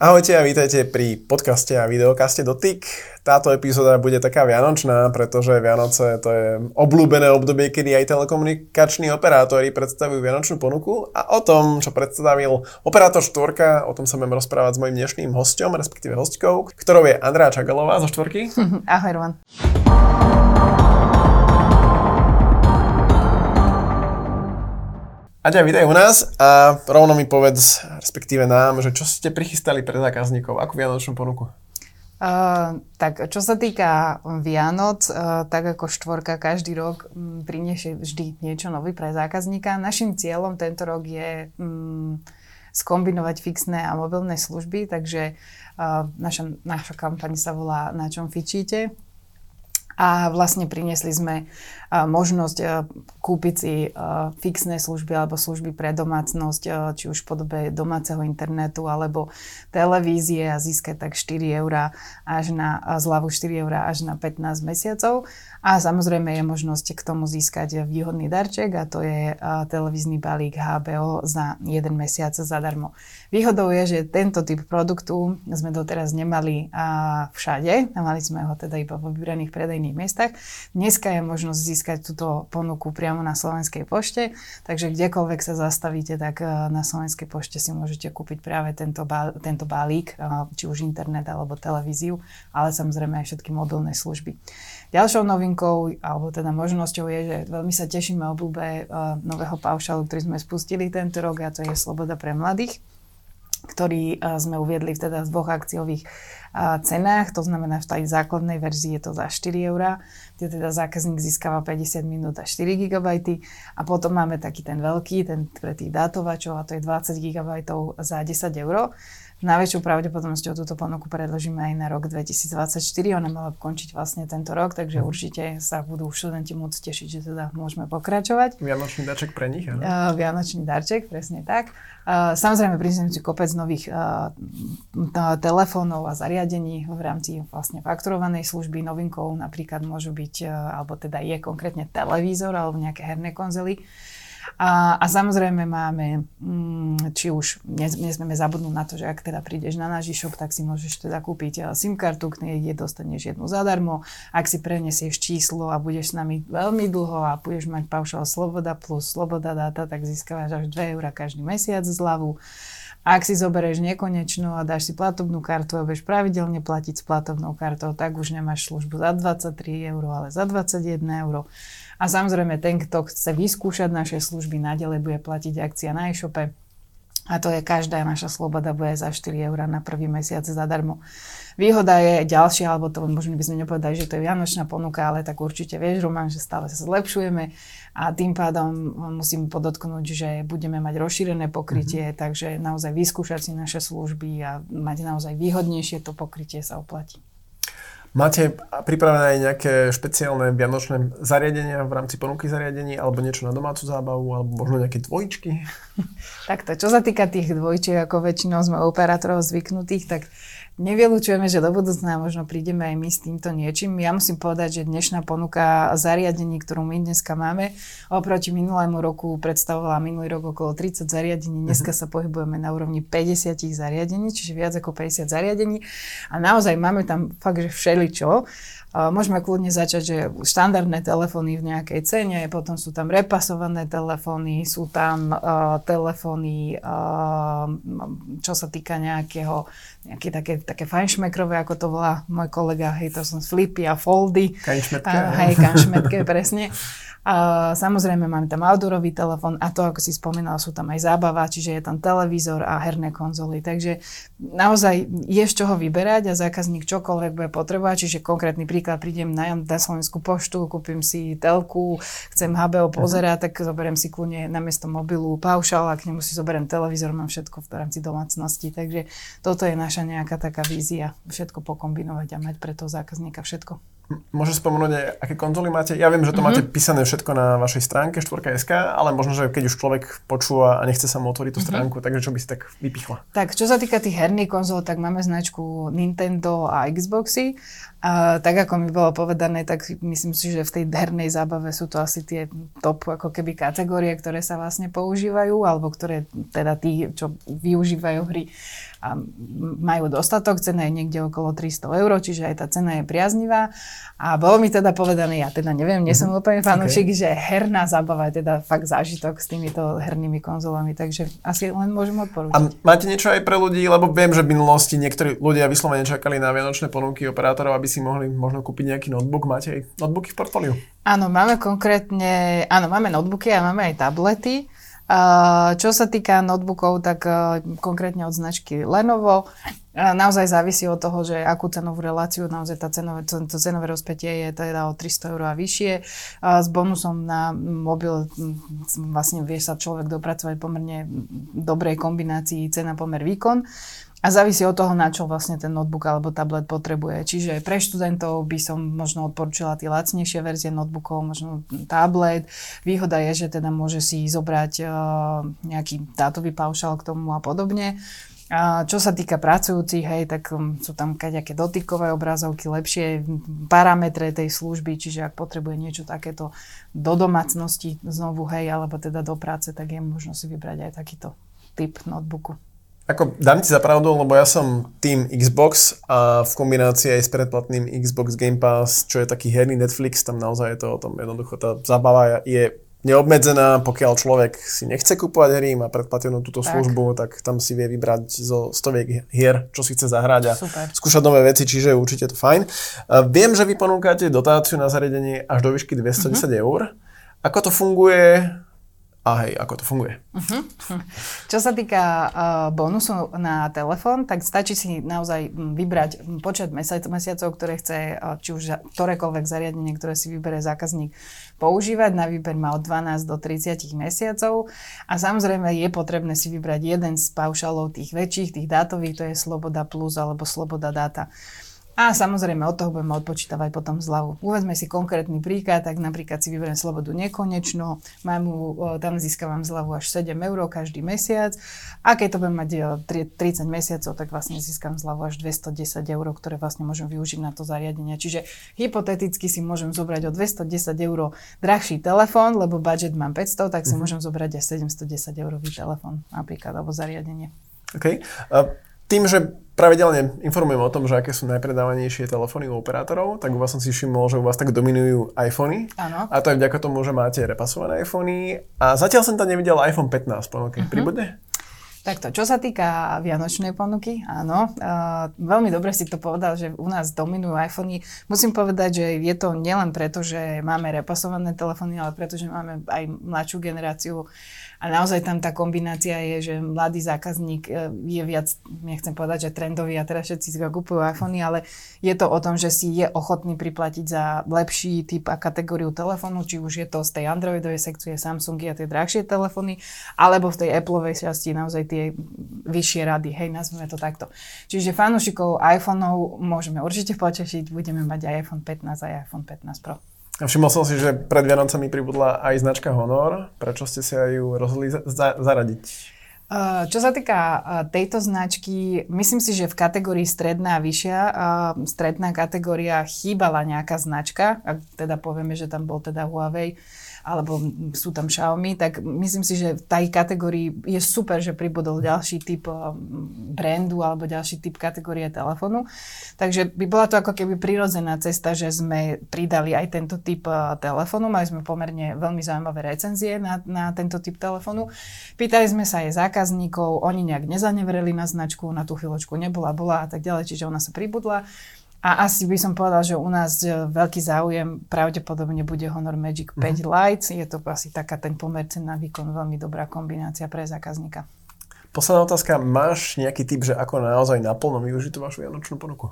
Ahojte a vítajte pri podcaste a videokaste Dotyk. Táto epizóda bude taká vianočná, pretože Vianoce to je obľúbené obdobie, kedy aj telekomunikační operátori predstavujú vianočnú ponuku a o tom, čo predstavil operátor Štvorka, o tom sa budem rozprávať s mojim dnešným hostom, respektíve hostkou, ktorou je Andrá Čagalová zo Štvorky. Ahoj, Roman. Aďa, vítaj u nás a rovno mi povedz, respektíve nám, že čo ste prichystali pre zákazníkov, akú vianočnú ponuku? Uh, tak čo sa týka Vianoc, uh, tak ako štvorka každý rok um, priniesie vždy niečo nové pre zákazníka. Našim cieľom tento rok je um, skombinovať fixné a mobilné služby, takže uh, naša, naša kampaň sa volá Na čom fičíte a vlastne priniesli sme možnosť kúpiť si fixné služby alebo služby pre domácnosť, či už v podobe domáceho internetu alebo televízie a získať tak 4 eurá až na zľavu 4 eurá až na 15 mesiacov. A samozrejme je možnosť k tomu získať výhodný darček a to je televízny balík HBO za jeden mesiac zadarmo. Výhodou je, že tento typ produktu sme doteraz nemali všade, mali sme ho teda iba vo vybraných predajných miestach. Dneska je možnosť získať túto ponuku priamo na Slovenskej pošte, takže kdekoľvek sa zastavíte, tak na Slovenskej pošte si môžete kúpiť práve tento, bá, tento balík, či už internet alebo televíziu, ale samozrejme aj všetky mobilné služby. Ďalšou novinkou, alebo teda možnosťou je, že veľmi sa tešíme obľúbe uh, nového paušalu, ktorý sme spustili tento rok a to je Sloboda pre mladých ktorý uh, sme uviedli teda v dvoch akciových uh, cenách, to znamená v tej základnej verzii je to za 4 eurá, kde teda zákazník získava 50 minút a 4 GB a potom máme taký ten veľký, ten pre tých dátovačov a to je 20 GB za 10 eur najväčšou pravdepodobnosťou túto ponuku predložíme aj na rok 2024. Ona mala končiť vlastne tento rok, takže mhm. určite sa budú študenti môcť tešiť, že teda môžeme pokračovať. Vianočný darček pre nich, áno? Uh, Vianočný darček, presne tak. Uh, samozrejme, prinesiem si kopec nových uh, telefónov a zariadení v rámci vlastne fakturovanej služby. Novinkou napríklad môžu byť, alebo teda je konkrétne televízor alebo nejaké herné konzoly. A, a samozrejme máme, mm, či už nesmieme zabudnúť na to, že ak teda prídeš na náš e-shop, tak si môžeš teda kúpiť eh, SIM kartu, k nej dostaneš jednu zadarmo. Ak si prenesieš číslo a budeš s nami veľmi dlho a budeš mať paušal Sloboda plus Sloboda dáta, tak získavaš až 2 eur každý mesiac zľavu. Ak si zoberieš nekonečno a dáš si platobnú kartu a budeš pravidelne platiť s platobnou kartou, tak už nemáš službu za 23 eur, ale za 21 eur. A samozrejme, ten, kto chce vyskúšať naše služby, nadalej bude platiť akcia na e-shope. A to je každá naša sloboda bude za 4 eur na prvý mesiac zadarmo. Výhoda je ďalšia, alebo to možno by sme nepovedali, že to je vianočná ponuka, ale tak určite vieš, Roman, že stále sa zlepšujeme a tým pádom musím podotknúť, že budeme mať rozšírené pokrytie, mm-hmm. takže naozaj vyskúšať si naše služby a mať naozaj výhodnejšie to pokrytie sa oplatí. Máte pripravené aj nejaké špeciálne vianočné zariadenia v rámci ponuky zariadení alebo niečo na domácu zábavu alebo možno nejaké dvojčky? Takto, čo sa týka tých dvojčiek, ako väčšinou sme operátorov zvyknutých, tak Nevylučujeme, že do budúcna možno prídeme aj my s týmto niečím. Ja musím povedať, že dnešná ponuka zariadení, ktorú my dneska máme, oproti minulému roku predstavovala minulý rok okolo 30 zariadení. Dneska sa pohybujeme na úrovni 50 zariadení, čiže viac ako 50 zariadení. A naozaj máme tam fakt, že všeličo. Môžeme kľudne začať, že štandardné telefóny v nejakej cene, potom sú tam repasované telefóny, sú tam uh, telefóny, uh, čo sa týka nejakého, nejaké také, také fajnšmekrové, ako to volá môj kolega, hej, to som flipy a foldy. Kanšmetke. Hej, kanšmetke, presne. A samozrejme máme tam outdoorový telefón a to, ako si spomínal, sú tam aj zábava, čiže je tam televízor a herné konzoly. Takže naozaj je z čoho vyberať a zákazník čokoľvek bude potrebovať. Čiže konkrétny príklad, prídem na, na Slovenskú poštu, kúpim si telku, chcem HBO mhm. pozerať, tak zoberiem si kľudne namiesto mobilu paušal a k nemu si zoberiem televízor, mám všetko v rámci domácnosti. Takže toto je naša nejaká taká vízia, všetko pokombinovať a mať pre toho zákazníka všetko. Môžeš spomenúť aj, aké konzoly máte? Ja viem, že to mm-hmm. máte písané všetko na vašej stránke 4.sk, ale možno, že keď už človek počúva a nechce sa mu otvoriť tú mm-hmm. stránku, takže čo by si tak vypichla? Tak, čo sa týka tých herných konzol, tak máme značku Nintendo a Xboxy A tak ako mi bolo povedané, tak myslím si, že v tej hernej zábave sú to asi tie top ako keby kategórie, ktoré sa vlastne používajú, alebo ktoré teda tí, čo využívajú hry, a majú dostatok, cena je niekde okolo 300 eur, čiže aj tá cena je priaznivá. A bolo mi teda povedané, ja teda neviem, nie som mhm. úplne fanúšik, okay. že herná zábava je teda fakt zážitok s týmito hernými konzolami, takže asi len môžem odporúčať. A máte niečo aj pre ľudí, lebo viem, že v minulosti niektorí ľudia vyslovene čakali na vianočné ponuky operátorov, aby si mohli možno kúpiť nejaký notebook. Máte aj notebooky v portfóliu? Áno, máme konkrétne, áno, máme notebooky a máme aj tablety. Čo sa týka notebookov, tak konkrétne od značky Lenovo, naozaj závisí od toho, že akú cenovú reláciu, naozaj tá cenové, to cenové rozpätie je teda o 300 eur a vyššie. S bonusom na mobil vlastne vie sa človek dopracovať pomerne dobrej kombinácii cena pomer výkon. A závisí od toho, na čo vlastne ten notebook alebo tablet potrebuje. Čiže pre študentov by som možno odporúčila tie lacnejšie verzie notebookov, možno tablet. Výhoda je, že teda môže si zobrať uh, nejaký dátový paušal k tomu a podobne. A čo sa týka pracujúcich, hej, tak um, sú tam nejaké dotykové obrazovky, lepšie parametre tej služby, čiže ak potrebuje niečo takéto do domácnosti znovu, hej, alebo teda do práce, tak je možno si vybrať aj takýto typ notebooku. Ako, dám ti za pravdu, lebo ja som tým Xbox a v kombinácii aj s predplatným Xbox Game Pass, čo je taký herný Netflix, tam naozaj je to o tom jednoducho, tá zabava je neobmedzená, pokiaľ človek si nechce kúpovať hry, má predplatenú túto tak. službu, tak tam si vie vybrať zo stoviek hier, čo si chce zahrať a Super. skúšať nové veci, čiže určite to fajn. viem, že vy ponúkate dotáciu na zariadenie až do výšky 210 mm-hmm. eur. Ako to funguje? A hej, ako to funguje. Uh-huh. Čo sa týka uh, bonusu na telefón, tak stačí si naozaj vybrať počet mesiac, mesiacov, ktoré chce, uh, či už ktorékoľvek zariadenie, ktoré si vybere zákazník používať. Na výber má od 12 do 30 mesiacov a samozrejme je potrebné si vybrať jeden z paušalov tých väčších, tých dátových, to je Sloboda Plus alebo Sloboda Data. A samozrejme od toho budeme odpočítavať potom zľavu. Uvedme si konkrétny príklad, tak napríklad si vyberiem slobodu nekonečno, mám mu, tam získavam zľavu až 7 eur každý mesiac a keď to budem mať 30 mesiacov, tak vlastne získam zľavu až 210 eur, ktoré vlastne môžem využiť na to zariadenie. Čiže hypoteticky si môžem zobrať o 210 eur drahší telefón, lebo budget mám 500, tak si mm-hmm. môžem zobrať aj 710 eurový telefón napríklad, alebo zariadenie. OK. Uh, tým, že pravidelne informujem o tom, že aké sú najpredávanejšie telefóny u operátorov, tak u vás som si všimol, že u vás tak dominujú iPhony. Áno. A to je vďaka tomu, že máte repasované iPhony. A zatiaľ som tam nevidel iPhone 15 ponuke. Uh-huh. Pribudne? Takto, čo sa týka vianočnej ponuky, áno, uh, veľmi dobre si to povedal, že u nás dominujú iPhony. Musím povedať, že je to nielen preto, že máme repasované telefóny, ale preto, že máme aj mladšiu generáciu a naozaj tam tá kombinácia je, že mladý zákazník e, je viac, nechcem povedať, že trendový a teraz všetci si kupujú iPhony, ale je to o tom, že si je ochotný priplatiť za lepší typ a kategóriu telefónu, či už je to z tej Androidovej sekcie Samsungy a tie drahšie telefóny, alebo v tej Appleovej časti naozaj tie vyššie rady, hej, nazvime to takto. Čiže fanúšikov iPhoneov môžeme určite potešiť, budeme mať aj iPhone 15 a iPhone 15 Pro. Všimol som si, že pred Vianocami pribudla aj značka Honor. Prečo ste si aj ju rozhodli za- zaradiť? Čo sa týka tejto značky, myslím si, že v kategórii stredná a vyššia, stredná kategória chýbala nejaká značka, ak teda povieme, že tam bol teda Huawei, alebo sú tam Xiaomi, tak myslím si, že v tej kategórii je super, že pribudol ďalší typ eh, brandu alebo ďalší typ kategórie telefónu. Takže by bola to ako keby prirodzená cesta, že sme pridali aj tento typ eh, telefónu. Mali sme pomerne veľmi zaujímavé recenzie na, na tento typ telefónu. Pýtali sme sa aj zákazníkov, oni nejak nezanevreli na značku, na tú chvíľočku nebola, bola a tak ďalej, čiže ona sa pribudla. A asi by som povedal, že u nás e, veľký záujem pravdepodobne bude Honor Magic 5 mm-hmm. Lite. Je to asi taká ten pomer na výkon, veľmi dobrá kombinácia pre zákazníka. Posledná otázka. Máš nejaký typ, že ako naozaj naplno využiť tú vašu vianočnú ponuku?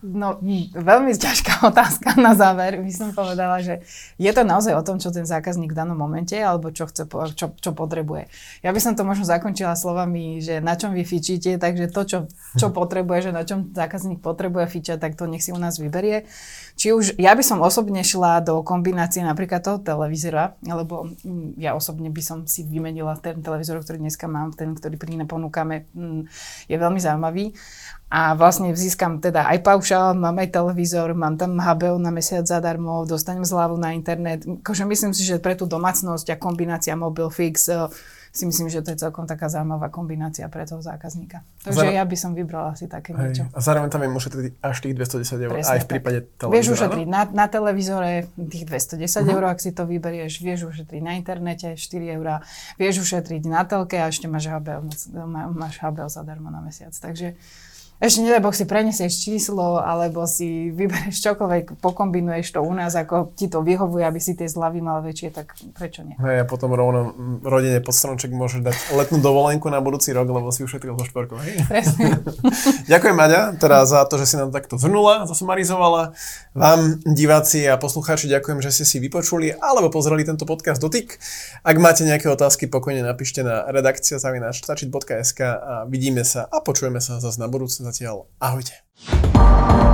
No, veľmi ťažká otázka na záver. By som povedala, že je to naozaj o tom, čo ten zákazník v danom momente alebo čo, chce, čo, čo potrebuje. Ja by som to možno zakončila slovami, že na čom vy fičíte, takže to, čo, čo potrebuje, že na čom zákazník potrebuje fičať, tak to nech si u nás vyberie. Či už, ja by som osobne šla do kombinácie napríklad toho televízora, lebo mm, ja osobne by som si vymenila ten televízor, ktorý dneska mám, ten, ktorý pri ponúkame, mm, je veľmi zaujímavý. A vlastne získam teda aj paušál, mám aj televízor, mám tam HBO na mesiac zadarmo, dostanem zľavu na internet. Akože myslím si, že pre tú domácnosť a kombinácia mobil fix uh, si myslím, že to je celkom taká zaujímavá kombinácia pre toho zákazníka. Takže Zar... ja by som vybrala si také Hej. niečo. A zároveň tam je ušetriť až tých 210 eur, Presne, aj v prípade televízora. Vieš ušetriť na, na televízore tých 210 uh-huh. eur, ak si to vyberieš, vieš ušetriť na internete 4 eur, vieš ušetriť na telke a ešte máš HBO, máš HBO zadarmo na mesiac. Takže ešte nedaj Boh si prenesieš číslo, alebo si vybereš čokoľvek, pokombinuješ to u nás, ako ti to vyhovuje, aby si tie zľavy mal väčšie, tak prečo nie? Hej, a potom rovno rodine pod stromček môžeš dať letnú dovolenku na budúci rok, lebo si ušetril zo štvorkou, hej? Presne. Ďakujem, Maďa, teda za to, že si nám takto zhrnula, zasumarizovala. Vám, diváci a poslucháči, ďakujem, že ste si vypočuli alebo pozreli tento podcast dotyk. Ak máte nejaké otázky, pokojne napíšte na redakcia zavinač a vidíme sa a počujeme sa zase na budúce zatiaľ ahojte.